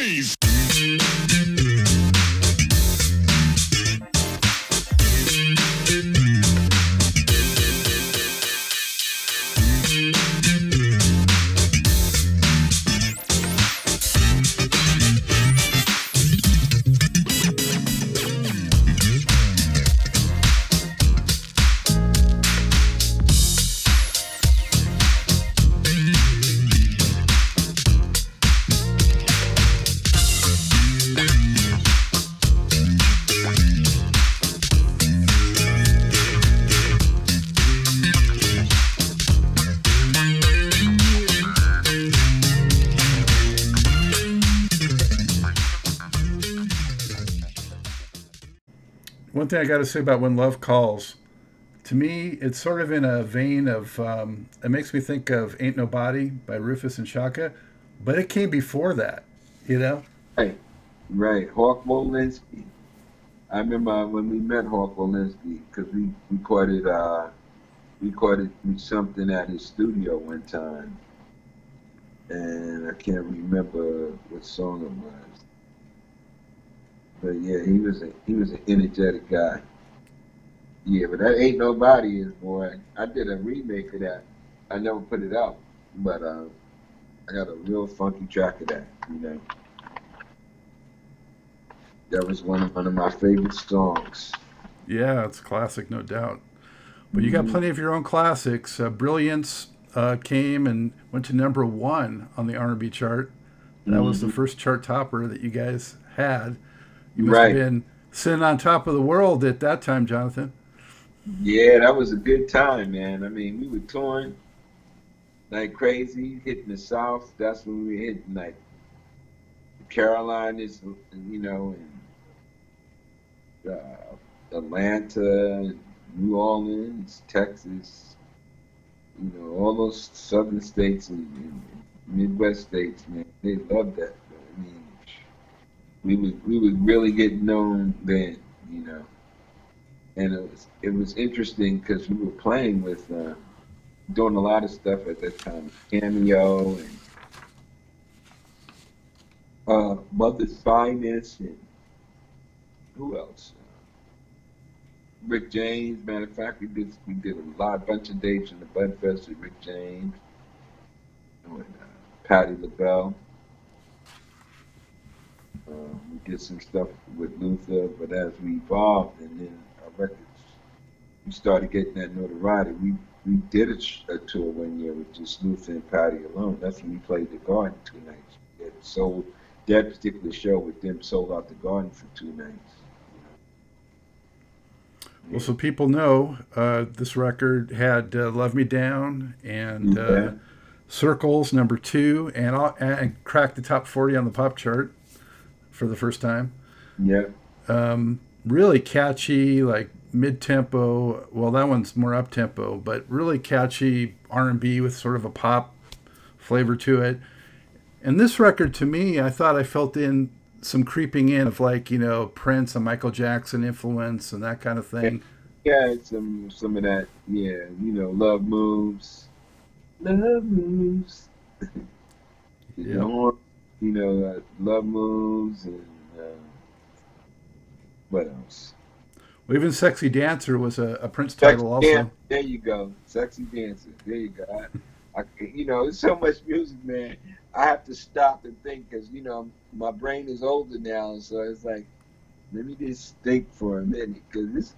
bass. Thing I got to say about When Love Calls, to me, it's sort of in a vein of, um, it makes me think of Ain't Nobody by Rufus and Chaka, but it came before that, you know? Right, right. Hawk Wolinski. I remember when we met Hawk Wolinski because we recorded uh, we recorded something at his studio one time, and I can't remember what song it was. But yeah, he was a he was an energetic guy. Yeah, but that ain't nobody is boy. I did a remake of that. I never put it out, but uh, I got a real funky track of that. You know, that was one of one of my favorite songs. Yeah, it's a classic, no doubt. But you got plenty of your own classics. Uh, Brilliance uh, came and went to number one on the R&B chart. That was the first chart topper that you guys had. You must Right. have been sitting on top of the world at that time, Jonathan. Yeah, that was a good time, man. I mean, we were touring like crazy, hitting the South. That's when we were hitting like Carolinas, you know, and uh, Atlanta, New Orleans, Texas. You know, all those southern states and, and Midwest states, man, they loved that. We would we would really getting known then, you know and it was it was interesting because we were playing with uh, doing a lot of stuff at that time, cameo and uh, Mother's Finest and who else? Rick James. Matter of fact, we did we did a lot, bunch of dates in the Bud Fest with Rick James and uh, Patti LaBelle. Uh, we did some stuff with Luther, but as we evolved and then our records, we started getting that notoriety. We we did a, a tour one year with just Luther and Patti alone. That's when we played the Garden two nights. Had sold that particular show with them sold out the Garden for two nights. Well, so people know uh, this record had uh, "Love Me Down" and uh, Yeah. "Circles" number two, and and cracked the top forty on the pop chart for the first time. Yeah, Um, really catchy, like mid-tempo. Well, that one's more up-tempo, but really catchy R&B with sort of a pop flavor to it. And this record, to me, I thought I felt in some creeping in of like you know Prince and Michael Jackson influence and that kind of thing. yeah, it's some some of that. Yeah, you know, love moves, love moves. Yeah. You know, uh, love moves and uh, what else? Well, even "Sexy Dancer" was a, a Prince Sexy title also. Dan- there you go, sexy dancer. There you go. I, I, you know, it's so much music, man. I have to stop and think because you know my brain is older now, so it's like let me just think for a minute because this.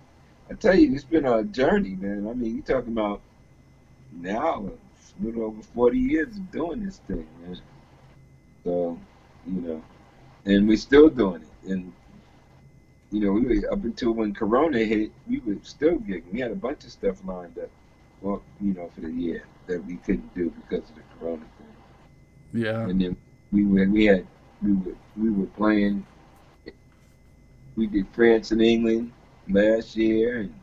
I tell you, it's been a journey, man. I mean, you're talking about now it's a little over forty years of doing this thing, man. So, you know, and we're still doing it, and you know, we were up until when Corona hit, we were still gigging. We had a bunch of stuff lined up, well, you know, for the year that we couldn't do because of the Corona thing. Yeah, And then we were, we had, we were, we were playing. We did France and England last year, and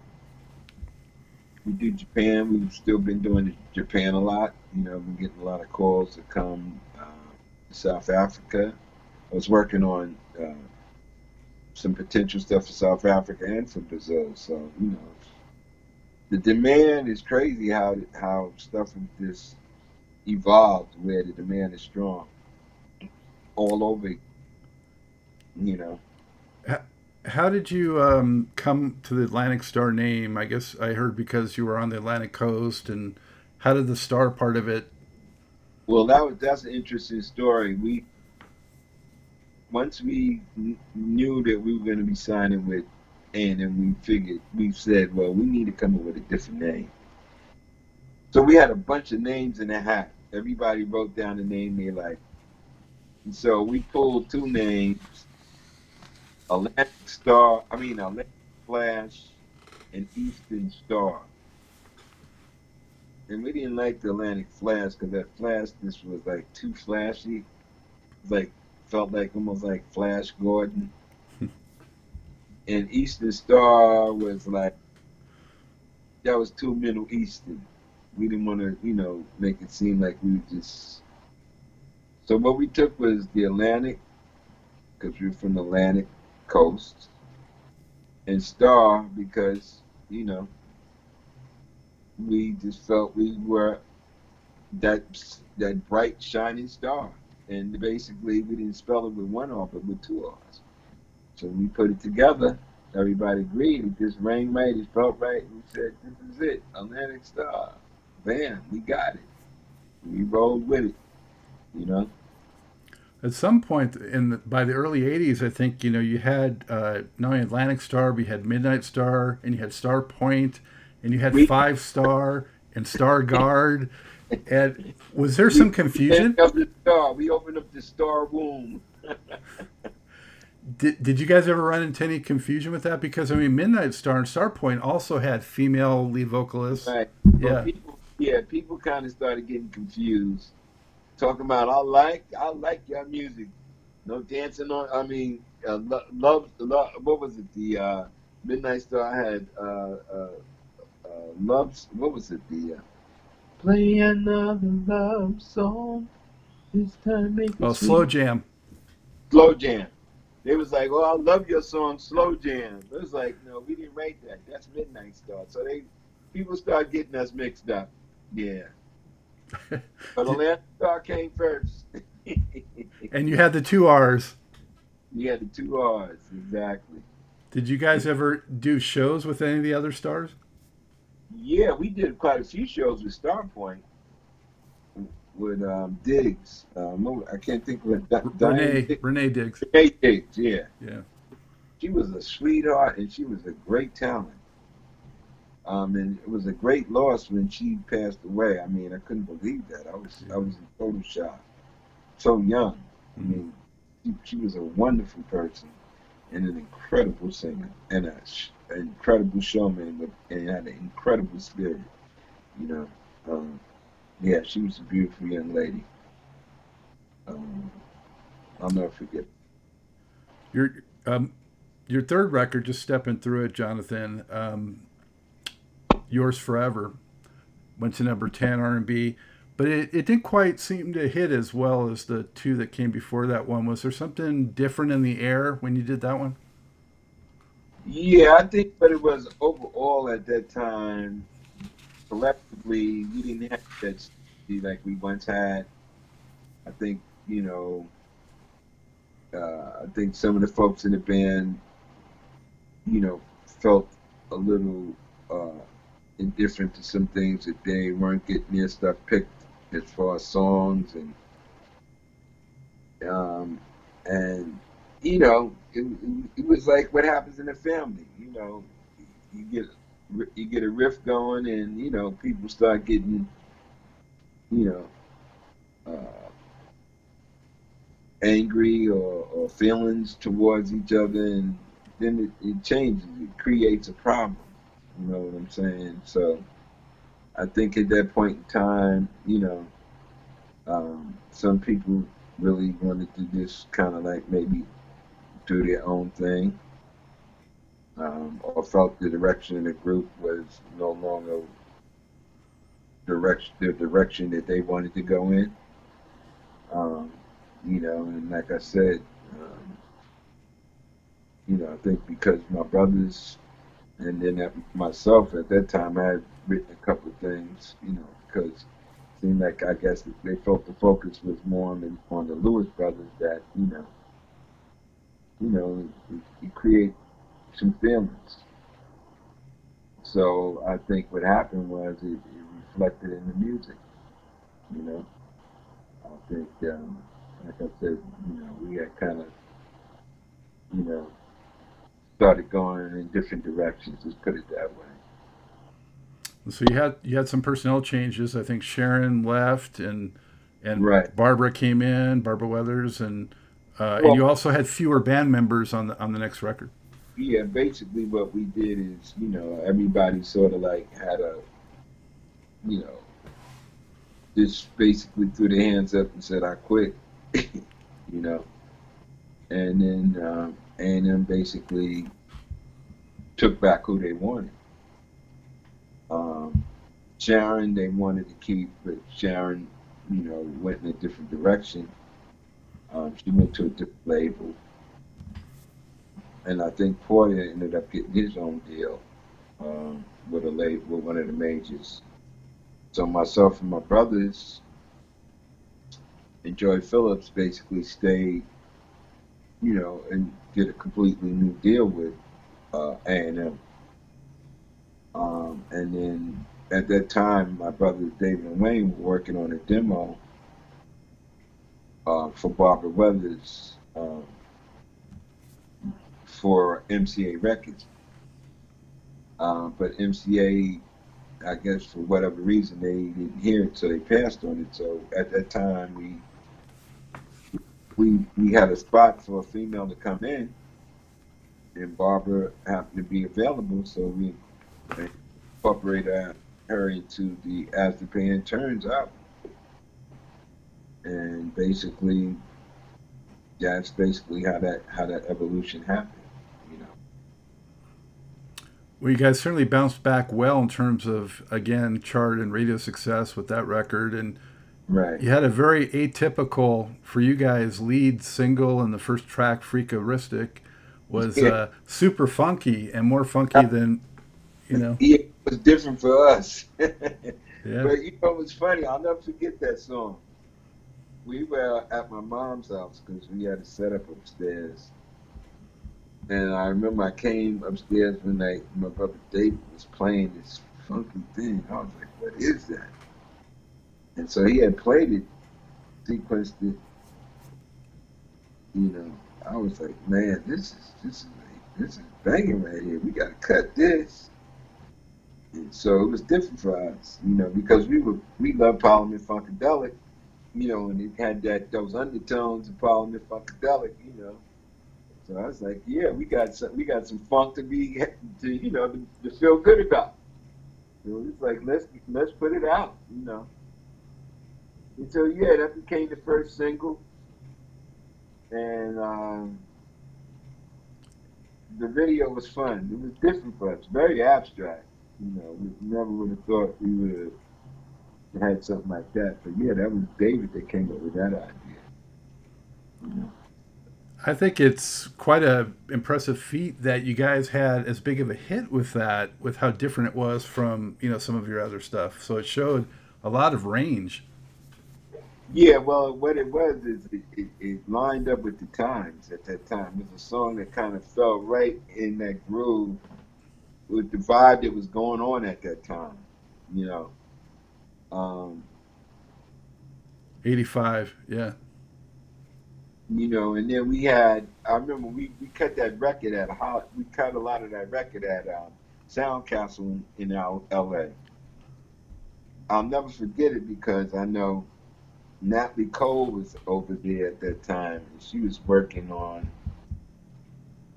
we did Japan. We've still been doing Japan a lot. You know, we're getting a lot of calls to come South Africa. I was working on uh, some potential stuff for South Africa and for Brazil. So you know, the demand is crazy. How how stuff like this evolved, where the demand is strong all over you know. How did you um, come to the Atlantic Starr name? I guess I heard because you were on the Atlantic coast, and how did the star part of it? Well, that was that's an interesting story. We once we knew that we were going to be signing with and then we figured we said, well, we need to come up with a different name. So we had a bunch of names in the hat. Everybody wrote down the name they like. And so we pulled two names, Atlantic Star, I mean Atlantic Flash and Eastern Star. And we didn't like the Atlantic Flash because that Flash flashness was like too flashy. Like felt like almost like Flash Gordon and Eastern Star was like that was too Middle Eastern. We didn't want to, you know, make it seem like we were just. So what we took was the Atlantic, because we are from the Atlantic coast, and Star because you know we just felt we were that that bright shining star, and basically we didn't spell it with one R but with two R's. So we put it together. Everybody agreed. It just rang right. It felt right. We said, "This is it, Atlantic Starr." Bam, we got it. We rolled with it. You know. At some point in the, by the early '80s, I think you know you had uh, not only Atlantic Starr, but you had Midnight Star, and you had Starpoint, and you had we, Five Star and Stargard. and was there some confusion? We opened, up the star. we opened up the star womb. Did, did you guys ever run into any confusion with that? Because I mean, Midnight Star and Starpoint also had female lead vocalists. Right. Yeah. people, yeah, people kind of started getting confused, talking about I like I like your music, no dancing on. I mean, uh, love, love. What was it? The uh, Midnight Star had uh, uh, loves. What was it? The uh, play another love song. This time make oh, slow jam. Slow jam. They was like, "Oh, I love your song, Slow Jam." It was like, "No, we didn't write that. That's Midnight Star." So they people start getting us mixed up. Yeah. but Atlantic Starr came first. and you had the two R's. You had the two R's, exactly. Did you guys ever do shows with any of the other stars? Yeah, we did quite a few shows with Starpoint with um, Diggs. Um, I can't think of it. Renee Diggs. Renee Diggs. Renee Diggs. Yeah. Yeah. She was a sweetheart, and she was a great talent. Um, and it was a great loss when she passed away. I mean, I couldn't believe that. I was I was in total shock. So young. Mm-hmm. I mean, she, she, was a wonderful person and an incredible singer and a, an incredible showman and had an incredible spirit. You know. Um, yeah, she was a beautiful young lady. Um, I'll never forget. Your um, your third record, just stepping through it, Jonathan. Um, Yours Forever went to number ten R and B, but it, it didn't quite seem to hit as well as the two that came before that one. Was there something different in the air when you did that one? Yeah, I think, but it was overall at that time collectively, we didn't have that steady like we once had. I think you know. Uh, I think some of the folks in the band, you know, felt a little uh, indifferent to some things that they weren't getting their stuff picked as far as songs and um, and you know it, it, was like what happens in a family. You know, you get you get a riff going, and you know people start getting, you know, uh, angry or, or feelings towards each other, and then it, it changes. It creates a problem. You know what I'm saying? So I think at that point in time, you know, um, some people really wanted to just kind of like maybe do their own thing um, or felt the direction of the group was no longer direction the direction that they wanted to go in. Um, you know, and like I said, um, you know, I think because my brothers and then at myself at that time I had written a couple of things, you know, because it seemed like I guess they felt the focus was more on the, on the Lewis brothers that, you know, you know, it create some feelings. So I think what happened was it, it reflected in the music. You know, I think, um, like I said, you know, we had kind of, you know, started going in different directions. Let's put it that way. So you had you had some personnel changes. I think Sharon left and and Right. Barbara came in, Barbara Weathers, and uh, Well- and you also had fewer band members on the on the next record. Yeah, basically what we did is, you know, everybody sort of like had a, you know, just basically threw their hands up and said, I quit, you know. And then um, A&M basically took back who they wanted. Um, Sharon, they wanted to keep, but Sharon, you know, went in a different direction. Um, she went to a different label and I think Porter ended up getting his own deal um, with a late with one of the majors. So myself and my brothers and Joe Phillips basically stayed, you know, and did a completely new deal with uh, A&M. Um, and then at that time, my brothers David and Wayne were working on a demo uh, for Barbara Weathers. Um, for MCA Records. Um, but MCA, I guess for whatever reason, they didn't hear it, so they passed on it. So at that time, we we we had a spot for a female to come in, and Barbara happened to be available, so we incorporated her into the As the Band Turns Out, and basically, that's basically how that how that evolution happened. You know. Well, you guys certainly bounced back well in terms of again chart and radio success with that record, and Right. you had a very atypical for you guys lead single and the first track, "Freak-A-Ristic," was Yeah. uh, super funky and more funky than you know. Yeah, it was different for us. Yeah. But you know what's funny? I'll never forget that song. We were at my mom's house because we had a setup upstairs. And I remember I came upstairs and my brother David was playing this funky thing. I was like, what is that? And so he had played it, sequenced it. You know, I was like, man, this is this is this is banging right here. We gotta cut this. And so it was different for us, you know, because we were we loved Parliament Funkadelic, you know, and it had that those undertones of Parliament Funkadelic, you know. So I was like, yeah, we got some we got some funk to be to you know to, to feel good about. So it's like let's let's put it out, you know. And so yeah, that became the first single, and um, the video was fun. It was different for us, very abstract. You know, we never would have thought we would have had something like that. But yeah, that was David that came up with that idea. You know. I think it's quite a impressive feat that you guys had as big of a hit with that, with how different it was from you know some of your other stuff. So it showed a lot of range. Yeah, well, what it was is it, it, it lined up with the times at that time. It was a song that kind of fell right in that groove with the vibe that was going on at that time. You know, um, Eighty-five, yeah. you know, and then we had. I remember we, we cut that record at we cut a lot of that record at um, Soundcastle in, in L.A. I'll never forget it because I know Natalie Cole was over there at that time, and she was working on.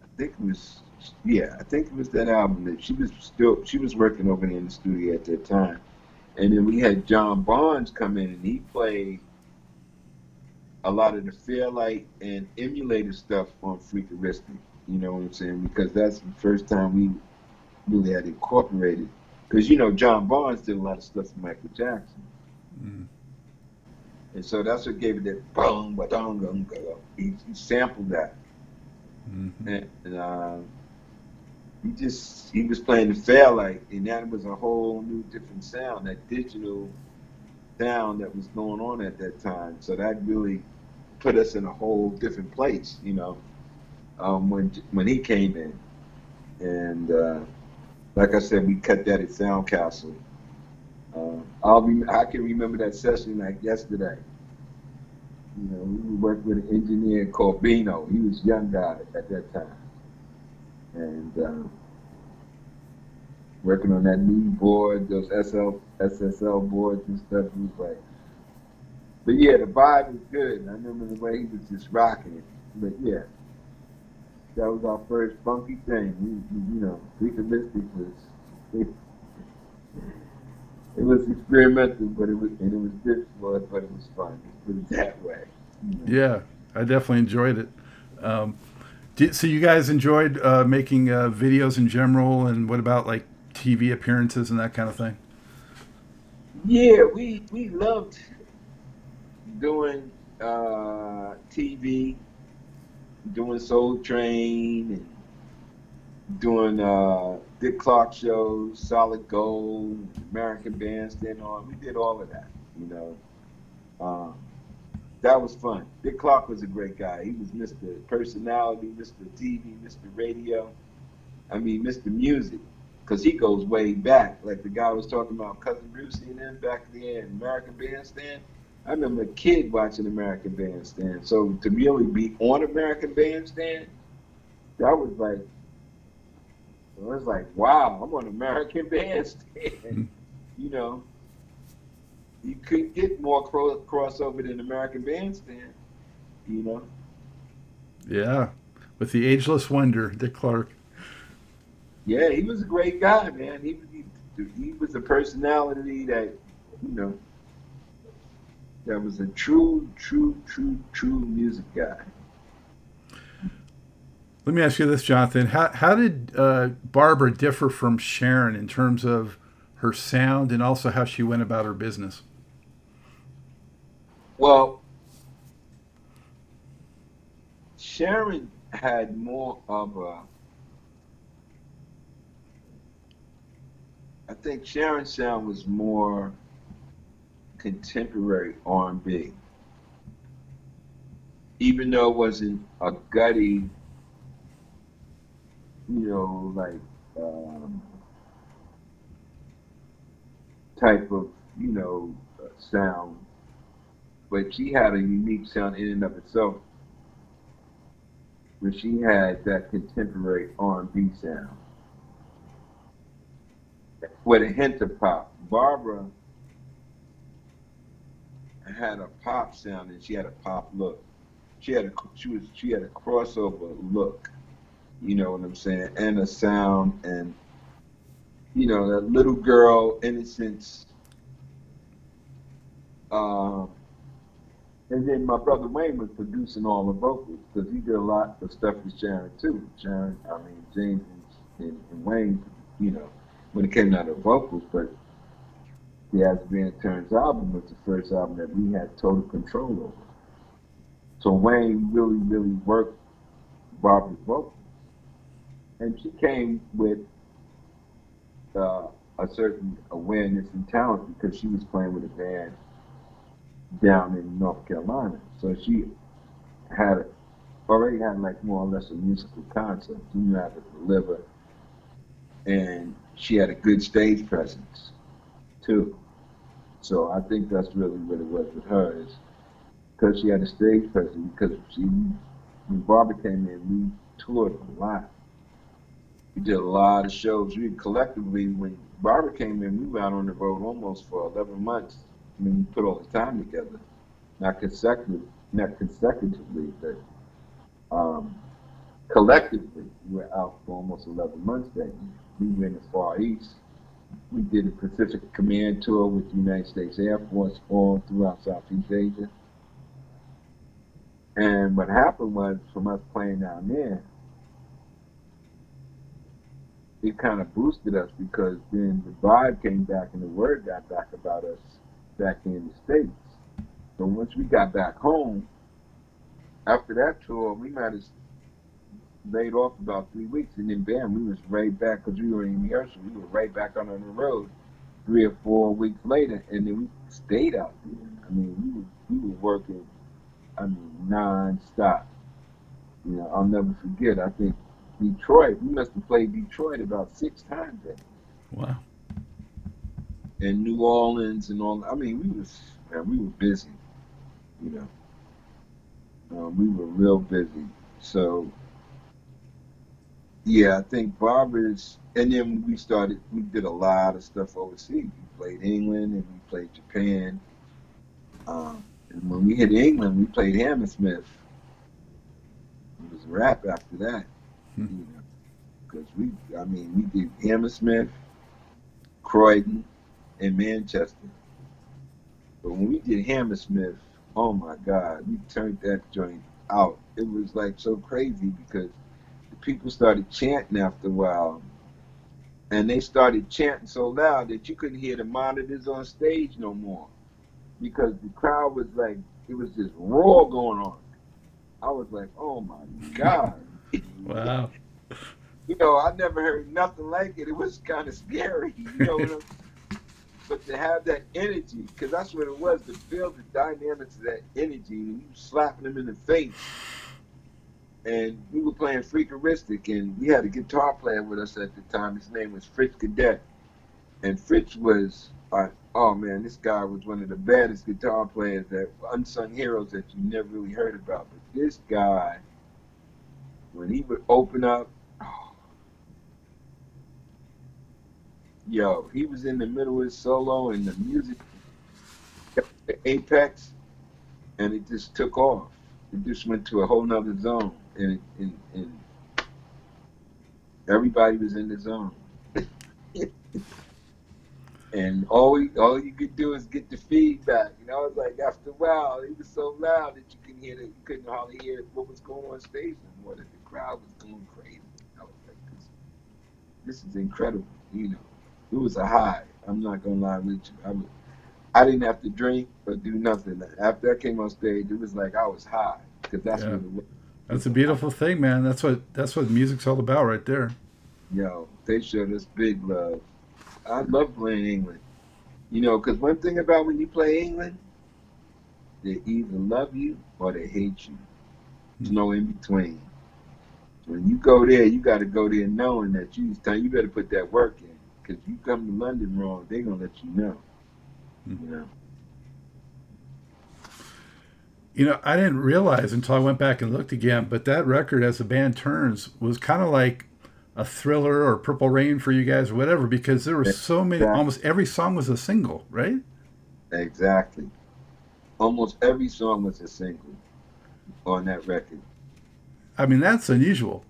I think it was yeah, I think it was that album that she was still she was working over there in the studio at that time, and then we had John Barnes come in and he played a lot of the Fairlight and emulated stuff on Freak-A-Ristic. You know what I'm saying? Because that's the first time we really had incorporated. Because you know John Barnes did a lot of stuff for Michael Jackson. Mm. And so that's what gave it that boom, ba dong. He, sampled that, Mhm. and, and uh, he just he was playing the Fairlight, and that was a whole new different sound, that digital sound that was going on at that time. So that really put us in a whole different place, you know. um, when when he came in, and uh, like I said, we cut that at Soundcastle. Uh, I'll be, I can remember that session like yesterday. You know, we worked with an engineer called Bino. He was a young guy at that time, and uh, working on that new board, those SL SSL boards and stuff. He was like, but yeah, the vibe was good. I remember the way he was just rocking it. But yeah, that was our first funky thing. We, we you know, Freak-A-Ristic was it, it was experimental, but it was and it was difficult, but it was fun. Put it that way. You know? Yeah, I definitely enjoyed it. Um, so you guys enjoyed uh, making uh, videos in general, and what about like TV appearances and that kind of thing? Yeah, we we loved doing uh, TV, doing Soul Train, and doing uh, Dick Clark shows, Solid Gold, American Bandstand on. We did all of that, you know. That was fun. Dick Clark was a great guy. He was Mr. Personality, Mr. TV, Mr. Radio. I mean, Mr. Music, because he goes way back. Like the guy was talking about Cousin Brucey and them back in the then, American Bandstand. I remember a kid watching American Bandstand. So to really be on American Bandstand, that was like, it was like, wow, I'm on American Bandstand. you know, you couldn't get more cro- crossover than American Bandstand. You know. Yeah, with the ageless wonder, Dick Clark. Yeah, he was a great guy, man. He he, he was a personality that you know that was a true, true, true, true music guy. Let me ask you this, Jonathan. How, how did uh, Barbara differ from Sharon in terms of her sound and also how she went about her business? Well, Sharon had more of a. I think Sharon's sound was more contemporary R&B. Even though it wasn't a gutty, you know, like um, type of, you know, uh, sound, but she had a unique sound in and of itself. when she had that contemporary R&B sound with a hint of pop. Barbara had a pop sound and she had a pop look. She had a she was she had a crossover look. You know what I'm saying? And a sound and you know, that little girl innocence. Um, and then my brother Wayne was producing all the vocals because he did a lot of stuff with Sharon too. Sharon, I mean James and, and, Wayne, you know, when it came out of vocals, but the As Being Turns album was the first album that we had total control over. So Wayne really, really worked Barbara's vocals. And she came with uh, a certain awareness and talent because she was playing with a band down in North Carolina. So she had already had like more or less a musical concept. She knew how to deliver, and she had a good stage presence too. So I think that's really what it was with her is because she had a stage presence. Because she, when Barbara came in, we toured a lot. We did a lot of shows. We collectively, when Barbara came in, we were out on the road almost for 11 months. I mean, we put all the time together, not consecutively, not consecutively, but um, collectively, we were out for almost 11 months that year. We went as far east we did a Pacific Command tour with the United States Air Force all throughout Southeast Asia. And what happened was, from us playing down there, it kind of boosted us because then the vibe came back and the word got back about us back in the States. So once we got back home, after that tour, we might have laid off about three weeks, and then bam, we was right back because we were in rehearsal. We were right back on, the road three or four weeks later, and then we stayed out there. I mean, we were, we were working, I mean, non-stop. You know, I'll never forget. I think Detroit. We must have played Detroit about six times. Wow. And New Orleans and all. I mean, we was man, we were busy. You know, um, we were real busy. So yeah, I think Barbara's. And then we started. We did a lot of stuff overseas. We played England and we played Japan. Um, and when we hit England, we played Hammersmith. It was a wrap after that. Hmm. You know, because we. I mean, we did Hammersmith, Croydon, and Manchester. But when we did Hammersmith, oh my God, we turned that joint out. It was like so crazy because the people started chanting after a while. And they started chanting so loud that you couldn't hear the monitors on stage no more. Because the crowd was like, it was this roar going on. I was like, oh my God. Wow. You know, I never heard nothing like it. It was kind of scary, you know. But to have that energy, because that's what it was, to feel the dynamics of that energy, and you slapping them in the face. And we were playing Freak-A-Ristic, and we had a guitar player with us at the time. His name was Fritz Cadet. And Fritz was, uh, oh man, this guy was one of the baddest guitar players that unsung heroes that you never really heard about. But this guy, when he would open up, yo, he was in the middle of his solo and the music got the apex and it just took off. It just went to a whole nother zone. And, and, and everybody was in the zone. and all we, all you could do is get the feedback. You know, it's like after a while, it was so loud that you couldn't hear it. You couldn't hardly hear what was going on stage anymore. That the crowd was going crazy. I was like, this, this is incredible. You know, it was a high. I'm not gonna lie with you. I was, I didn't have to drink or do nothing. After I came on stage, it was like I was high because that's Yeah. what it was. That's a beautiful thing, man. That's what that's what music's all about right there. Yo, they showed us big love. I love playing England. You know, because one thing about when you play England, they either love you or they hate you. There's no in between. When you go there, you got to go there knowing that you you better put that work in. Because you come to London wrong, they're gonna let you know. Hmm. You know. You know, I didn't realize until I went back and looked again, but that record, as the band turns, was kind of like a thriller or Purple Rain for you guys or whatever, because there were so many. Exactly. Almost every song was a single, right? Exactly. Almost every song was a single on that record. I mean, that's unusual.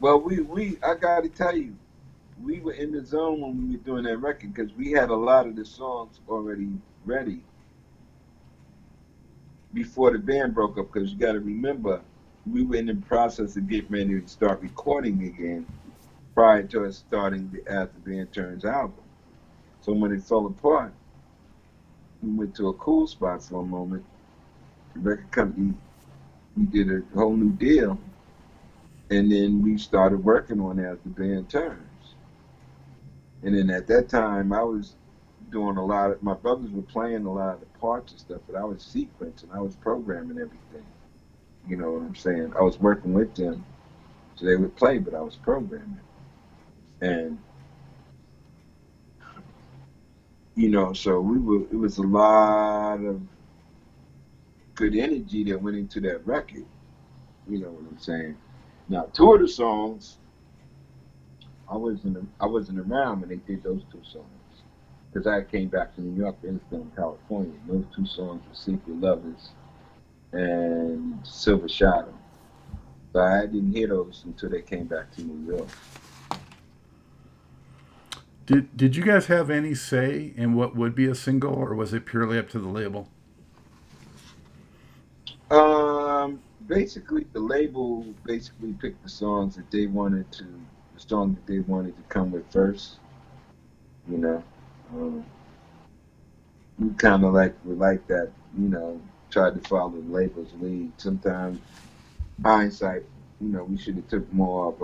Well, we we I got to tell you, we were in the zone when we were doing that record because we had a lot of the songs already ready before the band broke up. Because you got to remember, we were in the process of getting ready to start recording again prior to us starting the As the Band Turns album. So when it fell apart, we went to a cool spot for a moment. The record company, we did a whole new deal and then we started working on as the band turns. And then at that time, I was doing a lot of my brothers were playing a lot of the parts and stuff, but I was sequencing, I was programming everything. You know what I'm saying? I was working with them, so they would play, but I was programming. And you know, so we were. It was a lot of good energy that went into that record. You know what I'm saying? Now, two of the songs, I wasn't I wasn't around when they did those two songs because I came back to New York and from California. Those two songs were "Secret Lovers" and "Silver Shadow." So I didn't hear those until they came back to New York. Did Did you guys have any say in what would be a single, or was it purely up to the label? Um, basically, the label basically picked the songs that they wanted to, the song that they wanted to come with first. You know, um, we kind of like we like that. You know, tried to follow the label's lead. Sometimes, hindsight, you know, we should have took more of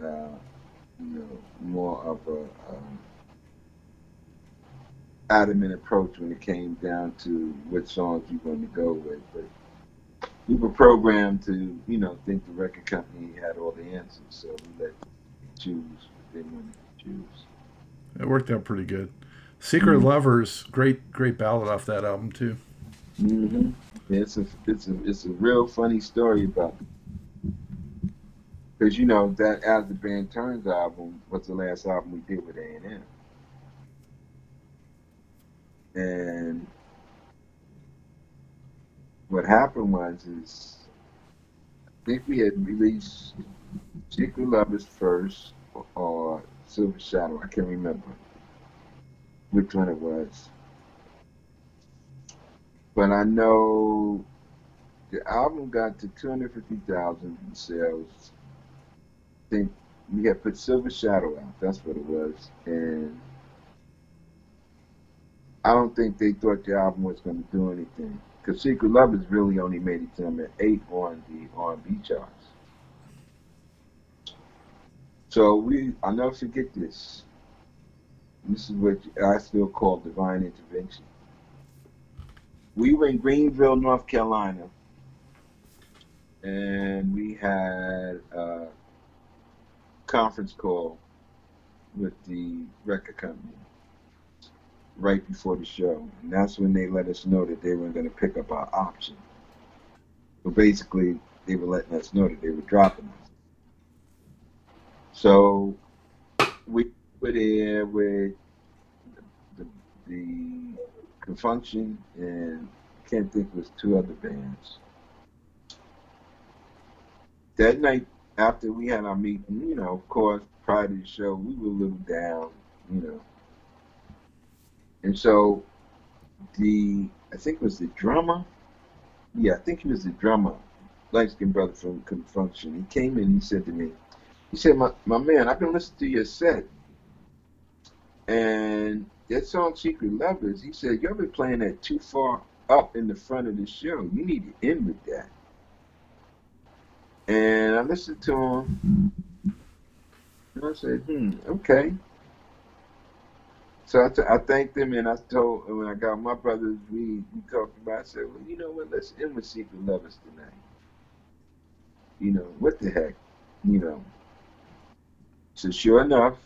a, uh, you know, more of a. Um, adamant approach when it came down to what songs you're going to go with. But we were programmed to, you know, think the record company had all the answers, so we let them choose what they wanted to choose. It worked out pretty good. Secret mm-hmm. Lovers, great, great ballad off that album too. Mm-hmm. Yeah, it's a, it's a, it's a real funny story about because you know that as the band turns album was the last album we did with A and M, and what happened was is I think we had released Secret Lovers first or Silver Shadow. I can't remember which one it was. But I know the album got to 250,000 sales. I think we had put Silver Shadow out. That's what it was. And I don't think they thought the album was going to do anything. Because Secret Lovers really only made it to number eight on the R&B charts. So we, I'll never forget this. This is what I still call divine intervention. We were in Greenville, North Carolina, and we had a conference call with the record company right before the show. And that's when they let us know that they weren't going to pick up our option. So basically, they were letting us know that they were dropping us. So we were there with the, the Con Funk Shun and I can't think was two other bands. That night after we had our meeting, you know, of course, prior to the show, we were a little down, you know. And so the I think it was the drummer. Yeah, I think he was the drummer, light skinned brother from Con Funk Shun. He came in, he said to me, he said, my, my man, I've been listening to your set. And that song Secret Lovers, he said, Y'all been playing that too far up in the front of the show. You need to end with that. And I listened to him. And I said, hmm, okay. So I, t- I thanked him and I told when I got my brothers, we, we talked about I said, well, you know what, let's end with Secret Lovers tonight. You know, what the heck? You know, so sure enough,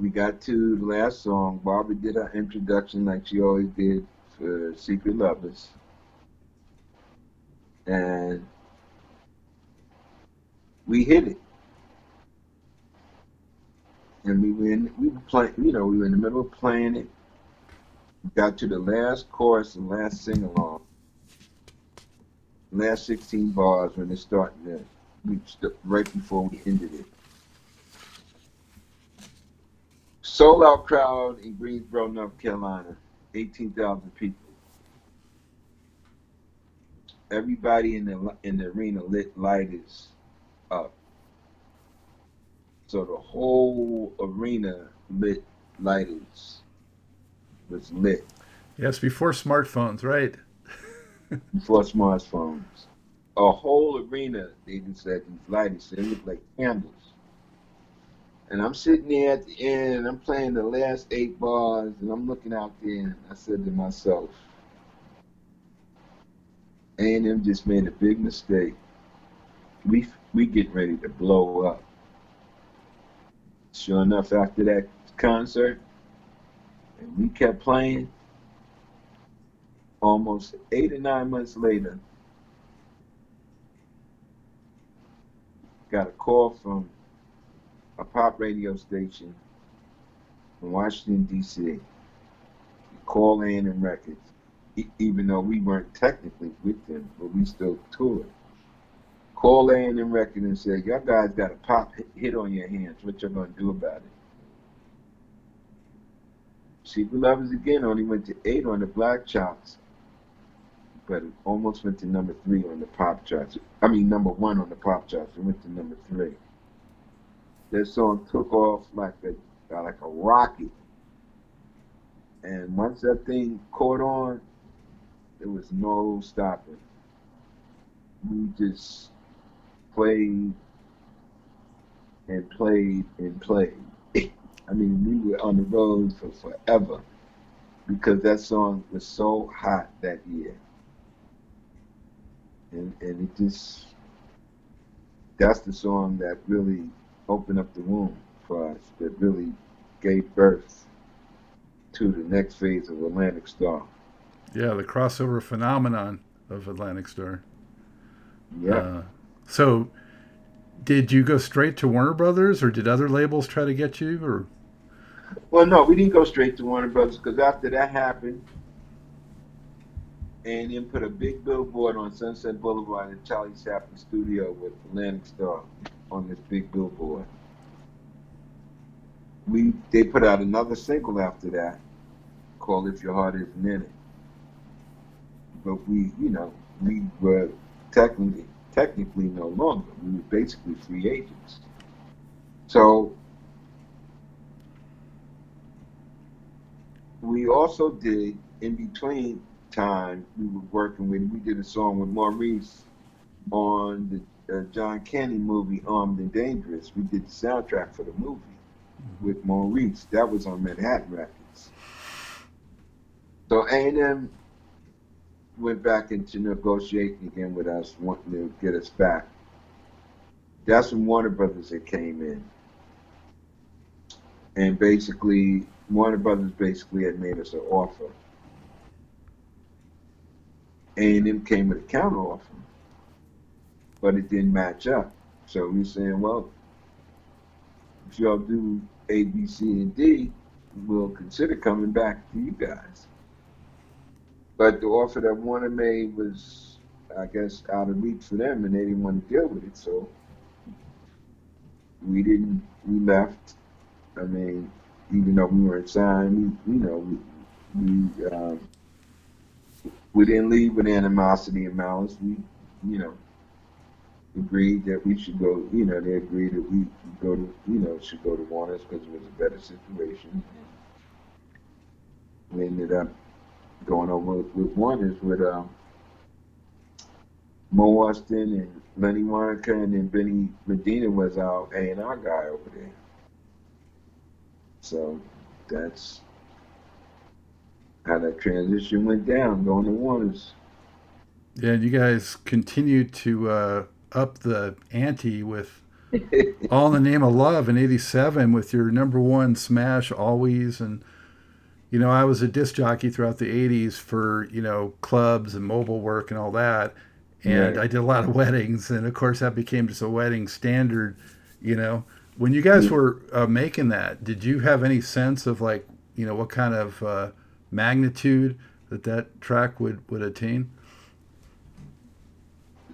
we got to the last song. Barbara did her introduction like she always did for Secret Lovers. And we hit it. And we were in, we were playing, you know, we were in the middle of playing it. We got to the last chorus and last sing along. Last 16 bars when it's starting to reached right before we ended it. Sold out crowd in Greensboro, North Carolina, 18,000 people. Everybody in the in the arena lit lighters up. So the whole arena lit lighters was lit. Yes, before smartphones, right? before smartphones a whole arena, they just said these lights, they look like candles. And I'm sitting there at the end, and I'm playing the last eight bars, and I'm looking out there, and I said to myself, A&M just made a big mistake. We we getting ready to blow up. Sure enough, after that concert, and we kept playing. Almost eight or nine months later, got a call from a pop radio station in Washington, D.C. Call A&M Records, even though we weren't technically with them, but we still toured. Call A&M Records and said, y'all guys got a pop hit on your hands. What y'all to do about it? Secret Lovers again only went to eight on the black charts but it almost went to number three on the pop charts. I mean, number one on the pop charts. It went to number three. That song took off like a like a rocket, and once that thing caught on, there was no stopping. We just played and played and played. I mean, we were on the road for forever because that song was so hot that year. and and it just that's the song that really opened up the womb for us, that really gave birth to the next phase of Atlantic Starr. Yeah, the crossover phenomenon of Atlantic Starr. Yeah. Uh, so, did you go straight to Warner Brothers, or did other labels try to get you? Or well, no, we didn't go straight to Warner Brothers because after that happened, and then put a big billboard on Sunset Boulevard in Charlie Chaplin studio with Atlantic Starr on this big billboard. We they put out another single after that called If Your Heart Isn't In It. But we, you know, we were technically technically no longer. We were basically free agents. So we also did in between time we were working with we did a song with Maurice on the uh, John Candy movie Armed and Dangerous. We did the soundtrack for the movie mm-hmm. with Maurice. That was on Manhattan Records. So A&M went back into negotiating again with us, wanting to get us back. That's when Warner Brothers had came in. And basically, Warner Brothers basically had made us an offer. A&M came with a counter offer, but it didn't match up. So we are saying, well, if y'all do A, B, C, and D, we'll consider coming back to you guys. But the offer that Warner made was, I guess, out of reach for them, and they didn't want to deal with it. So we didn't. We left. I mean, even though we weren't signed, we, you know, we we, um, we didn't leave with animosity and malice. We, you know, agreed that we should go. You know, they agreed that we go to, you know, should go to Warner's because it was a better situation. We ended up going over with one is with um, Mo Ostin and Lenny Waronker and then Benny Medina was our A and R guy over there. So that's how that transition went down, going to Warner's. Yeah, you guys continued to uh, up the ante with All in the Name of Love in '87 with your number one smash, Always, and you know, I was a disc jockey throughout the 80s for, you know, clubs and mobile work and all that. And right. I did a lot of weddings. And of course, that became just a wedding standard, you know. When you guys were uh, making that, did you have any sense of like, you know, what kind of uh, magnitude that that track would, would attain?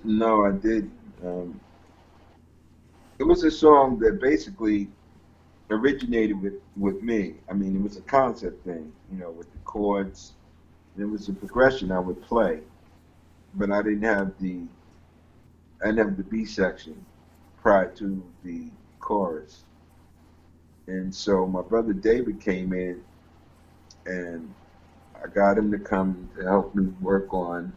No, I did. Um, it was a song that basically originated with with me. I mean, it was a concept thing, you know, with the chords. It was a progression I would play, but I didn't have the I didn't have the B section prior to the chorus. And so my brother David came in, and I got him to come to help me work on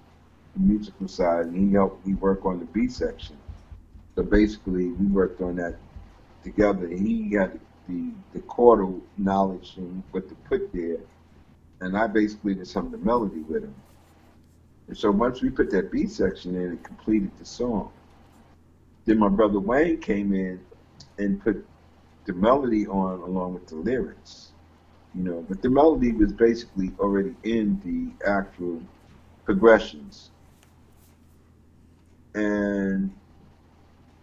the musical side, and he helped me work on the B section. So basically, we worked on that together. He had the the chordal knowledge and what to put there, and I basically did some of the melody with him. And so once we put that B section in, it completed the song. Then my brother Wayne came in and put the melody on along with the lyrics, you know. But the melody was basically already in the actual progressions, and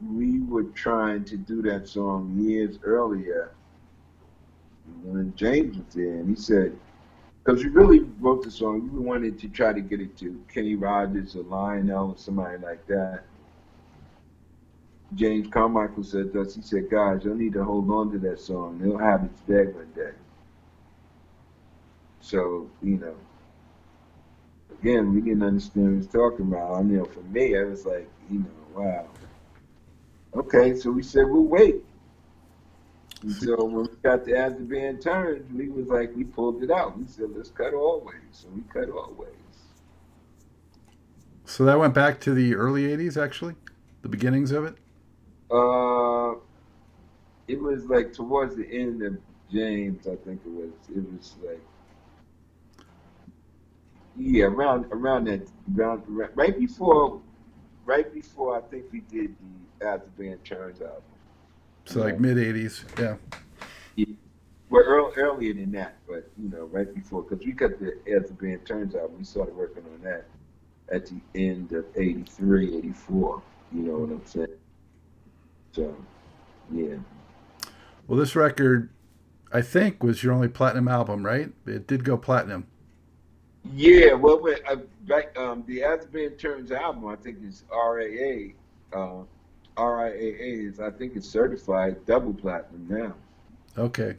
we were trying to do that song years earlier when James was there, and he said, because we really wrote the song, we wanted to try to get it to Kenny Rogers or Lionel or somebody like that. James Carmichael said to us, he said, guys, you'll need to hold on to that song. It'll have its day one day. So, you know, again, we didn't understand what he was talking about. I mean, for me, I was like, you know, wow. Okay, so we said, we'll wait. And so when we got the As the Band Turns, we was like, we pulled it out. We said, let's cut Always. So we cut Always. So that went back to the early 80s, actually? The beginnings of it? Uh, it was like towards the end of James, I think it was. It was like, yeah, around around that, around right before right before I think we did the As the Band Turns album. So like mid '80s, yeah. Well, earl, earlier than that, but you know, right before, because we got the As the Band Turns album. We started working on that at the end of '83, '84. You know what I'm saying? So, yeah. Well, this record, I think, was your only platinum album, right? It did go platinum. Yeah, well, when, uh, back, um, the As the Band Turns album, I think is RAA. Uh, RIAA is, I think, it's certified double platinum now. Okay.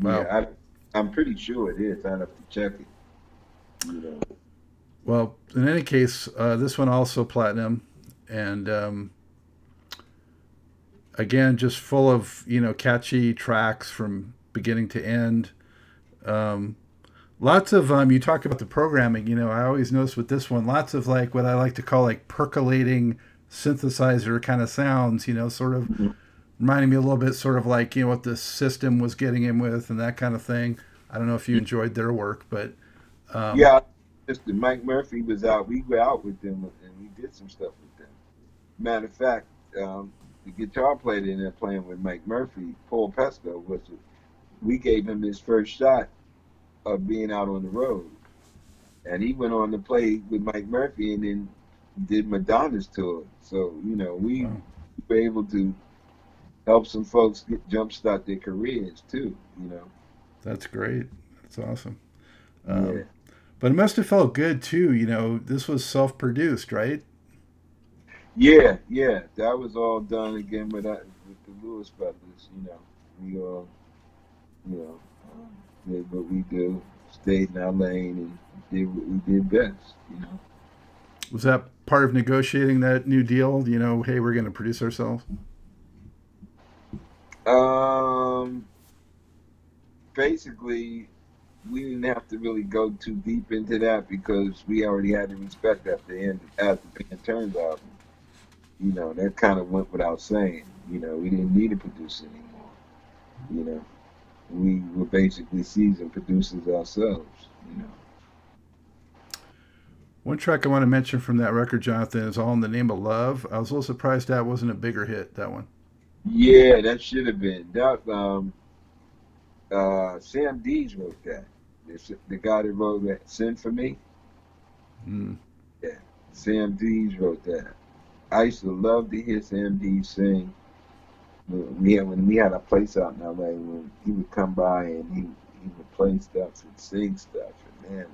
Wow. Yeah, I, I'm pretty sure it is. I'd have to check it. You know. Well, in any case, uh, this one also platinum, and um, again, just full of you know catchy tracks from beginning to end. Um, lots of um, you talk about the programming. You know, I always notice with this one, lots of like what I like to call like percolating synthesizer kind of sounds. You know, sort of mm-hmm. reminding me a little bit, sort of like you know what the system was getting in with and that kind of thing. I don't know if you enjoyed their work, but um, yeah, Mr. Mic Murphy was out. We were out with them and we did some stuff with them. Matter of fact, um, the guitar player in there playing with Mic Murphy, Paul Pesco, was we gave him his first shot of being out on the road, and he went on to play with Mic Murphy and then did Madonna's tour. So you know we wow. were able to help some folks get jumpstart their careers too. You know. That's great. That's awesome. Um, yeah. But it must have felt good too. You know, this was self-produced, right? Yeah, yeah. That was all done again with that, with the Lewis brothers. You know, we all, you know, did what we do, stayed in our lane, and did what we did best. You know. Was that part of negotiating that new deal? You know, hey, we're going to produce ourselves. Um, basically, we didn't have to really go too deep into that because we already had the respect at the end as the Band Turns album. You know, that kind of went without saying. You know, we didn't need a producer anymore. You know, we were basically seasoned producers ourselves. You know. One track I want to mention from that record, Jonathan, is "All in the Name of Love." I was a little surprised that wasn't a bigger hit. That one. Yeah, that should have been. That um, uh, Sam Dees wrote that. The, the guy that wrote that "Send for Me." Mm. Yeah, Sam Dees wrote that. I used to love to hear Sam Dees sing. We had, when we had a place out in LA, when he would come by and he he would play stuff and sing stuff, and man,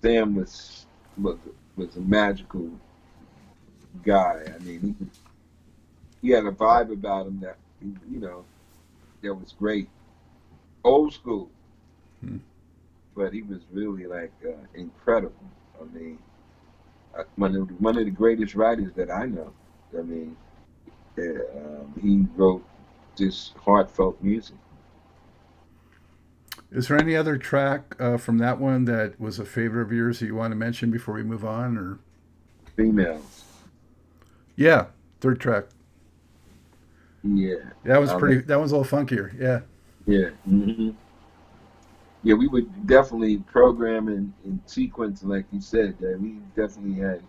Sam was was was a magical guy. I mean, he could, he had a vibe about him that you know that was great, old school. Hmm but he was really like uh, incredible. I mean, uh, one of the, one of the greatest writers that I know. I mean, uh, um, he wrote just heartfelt music. Is there any other track uh, from that one that was a favorite of yours that you want to mention before we move on, or females? Yeah, third track. Yeah, that was pretty. That was a little funkier. Yeah. Yeah. Mm-hmm yeah, we would definitely program in, in sequence, like you said, that we definitely had,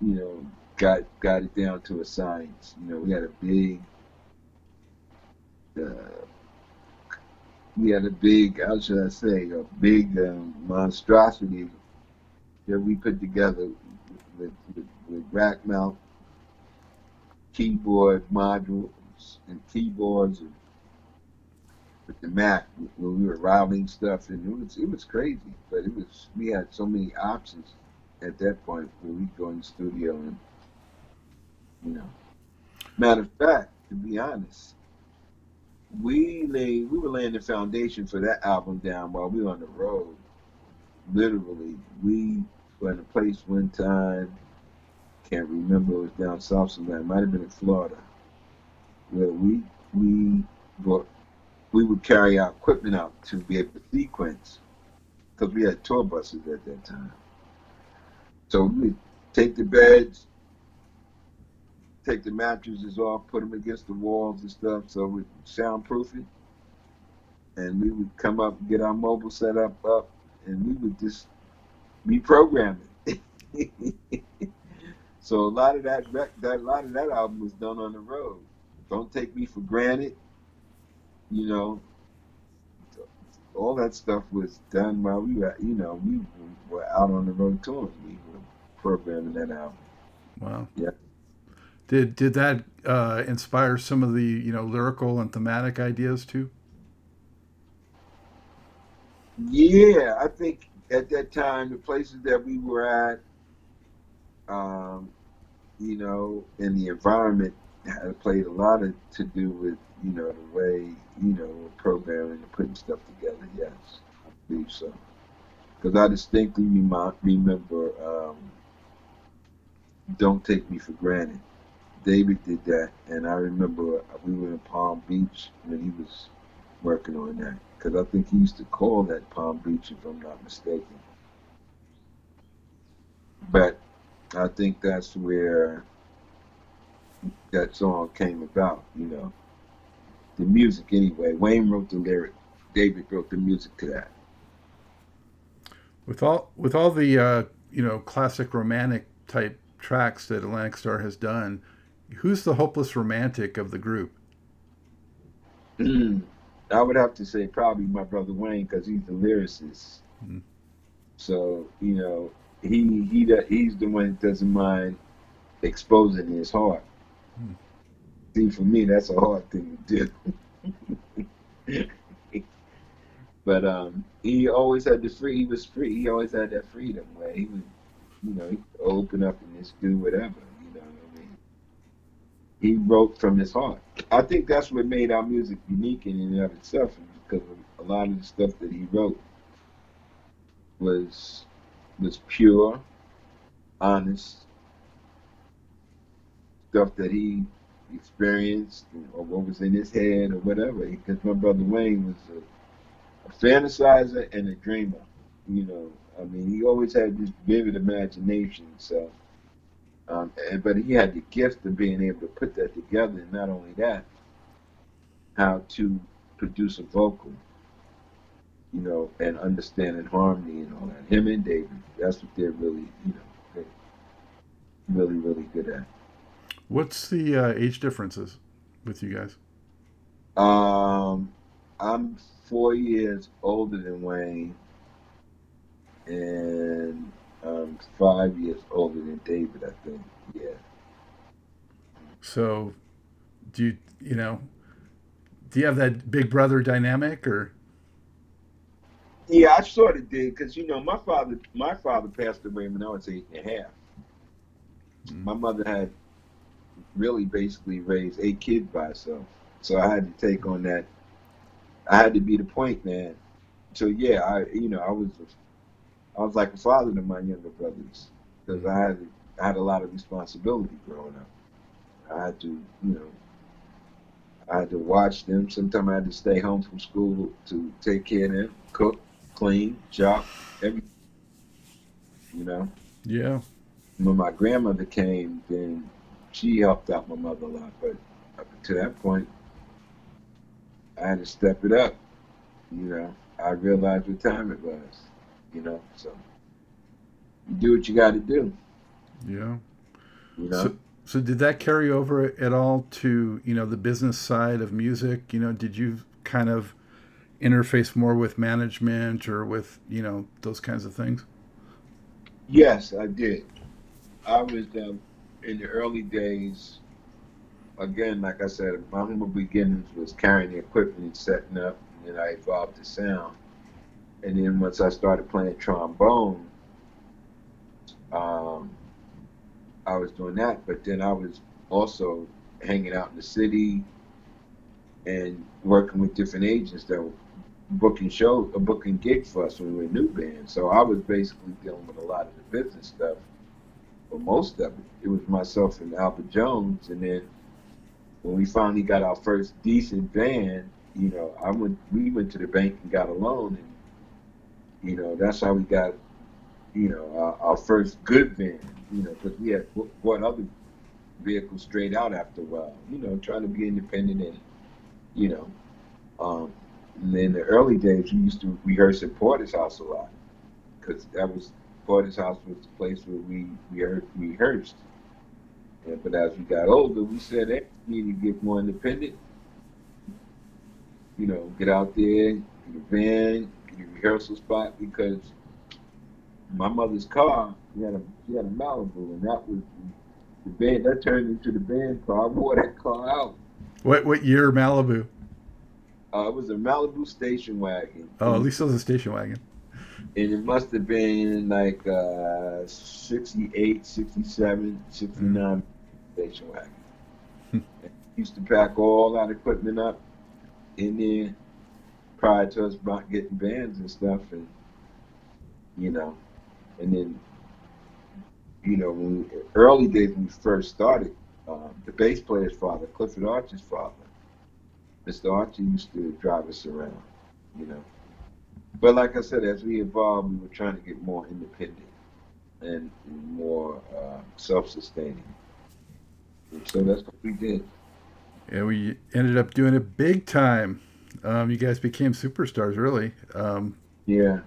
you know, got got it down to a science. You know, we had a big, uh, we had a big, how should I say, a big um, monstrosity that we put together with, with, with rack mount keyboard modules and keyboards and with the Mac when we were routing stuff, and it was it was crazy. But it was we had so many options at that point where we go in the studio and you know. Matter of fact, to be honest, we lay we were laying the foundation for that album down while we were on the road. Literally, we were in a place one time. Can't remember. It was down south somewhere. It might have been in Florida, where we we brought we would carry our equipment out to be able to sequence because we had tour buses at that time. So we take the beds, take the mattresses off, put them against the walls and stuff so we soundproof it. And we would come up get our mobile set up, up and we would just reprogram it. So a lot of that that a lot of that album was done on the road. Don't take me for granted. You know, all that stuff was done while we were, you know, we were out on the road touring. We were programming that album. Wow. Yeah. Did did that uh, inspire some of the you know lyrical and thematic ideas too? Yeah, I think at that time the places that we were at, um, you know, and the environment had played a lot of, to do with you know the way you know programming and putting stuff together. Yes, I believe so. Because I distinctly remember um, "Don't Take Me for Granted." David did that, and I remember we were in Palm Beach when he was working on that. Because I think he used to call that Palm Beach, if I'm not mistaken. But I think that's where that song came about, you know. The music, anyway. Wayne wrote the lyric. David wrote the music to that. With all with all the uh, you know classic romantic type tracks that Atlantic Starr has done, who's the hopeless romantic of the group? I would have to say probably my brother Wayne because he's the lyricist. Mm. So you know he he he's the one that doesn't mind exposing his heart. Mm. See, for me, that's a hard thing to do. but um, he always had the free. He was free. He always had that freedom where he would, you know, open up and just do whatever he wrote from his heart. I think that's what made our music unique in and of itself, because a lot of the stuff that he wrote was was pure, honest stuff that he experienced or what was in his head or whatever. Because my brother Wayne was a, a fantasizer and a dreamer. You know, I mean, he always had this vivid imagination. So um, and, but he had the gift of being able to put that together, and not only that, how to produce a vocal, you know, and understanding harmony and all that. Him and David, that's what they're really, you know, really, really good at. What's the uh, age differences with you guys? Um, I'm four years older than Wayne, and um, five years older than David, I think. Yeah. So, do you you know? Do you have that big brother dynamic, or? Yeah, I sort of did because you know my father my father passed away when I was eight and a half. Mm-hmm. My mother had really basically raised eight kids by herself, so I had to take on that. I had to be the point man. So yeah, I you know I was I was like a father to my younger brothers because I had I had a lot of responsibility growing up. I had to, you know, I had to watch them. Sometimes I had to stay home from school to take care of them, cook, clean, shop, everything. You know. Yeah. When my grandmother came, then she helped out my mother a lot. But up to that point, I had to step it up. You know, I realized what time it was you know. So you do what you got to do. Yeah. You know. So, so did that carry over at all to you know the business side of music? You know, did you kind of interface more with management or with you know those kinds of things? Yes, I did. I was um, in the early days. Again, like I said, my humble beginnings was carrying the equipment and setting up, and then I evolved the sound. And then once I started playing trombone, um, I was doing that. But then I was also hanging out in the city and working with different agents that were booking shows, or booking gigs for us when we were a new band. So I was basically dealing with a lot of the business stuff. But most of it, it was myself and Albert Jones. And then when we finally got our first decent band, you know, I went, we went to the bank and got a loan, and you know, that's how we got, you know, our, our first good van. You know, because we had bought other vehicles straight out after a while. You know, trying to be independent and, you know, um, and in the early days, we used to rehearse at Porter's house a lot because that was Porter's house was the place where we we rehearsed. Yeah, but as we got older, we said, hey, we need to get more independent. You know, get out there, get a van, rehearsal spot because my mother's car, she had a she had a Malibu, and that was the band that turned into the band car. I wore that car out. What what year Malibu? Uh, it was a Malibu station wagon. Oh, at least it was a station wagon. And it must have been like uh, 68, 67, 69 station wagon. Hmm. used to pack all that equipment up in there prior to us getting bands and stuff. And, you know, and then, you know, when we, early days when we first started, uh, the bass player's father, Clifford Archer's father, Mr. Archer used to drive us around, you know. But like I said, as we evolved, we were trying to get more independent and more uh, self-sustaining. And so that's what we did. Yeah, we ended up doing it big time. Um, you guys became superstars, really. Um, Yeah,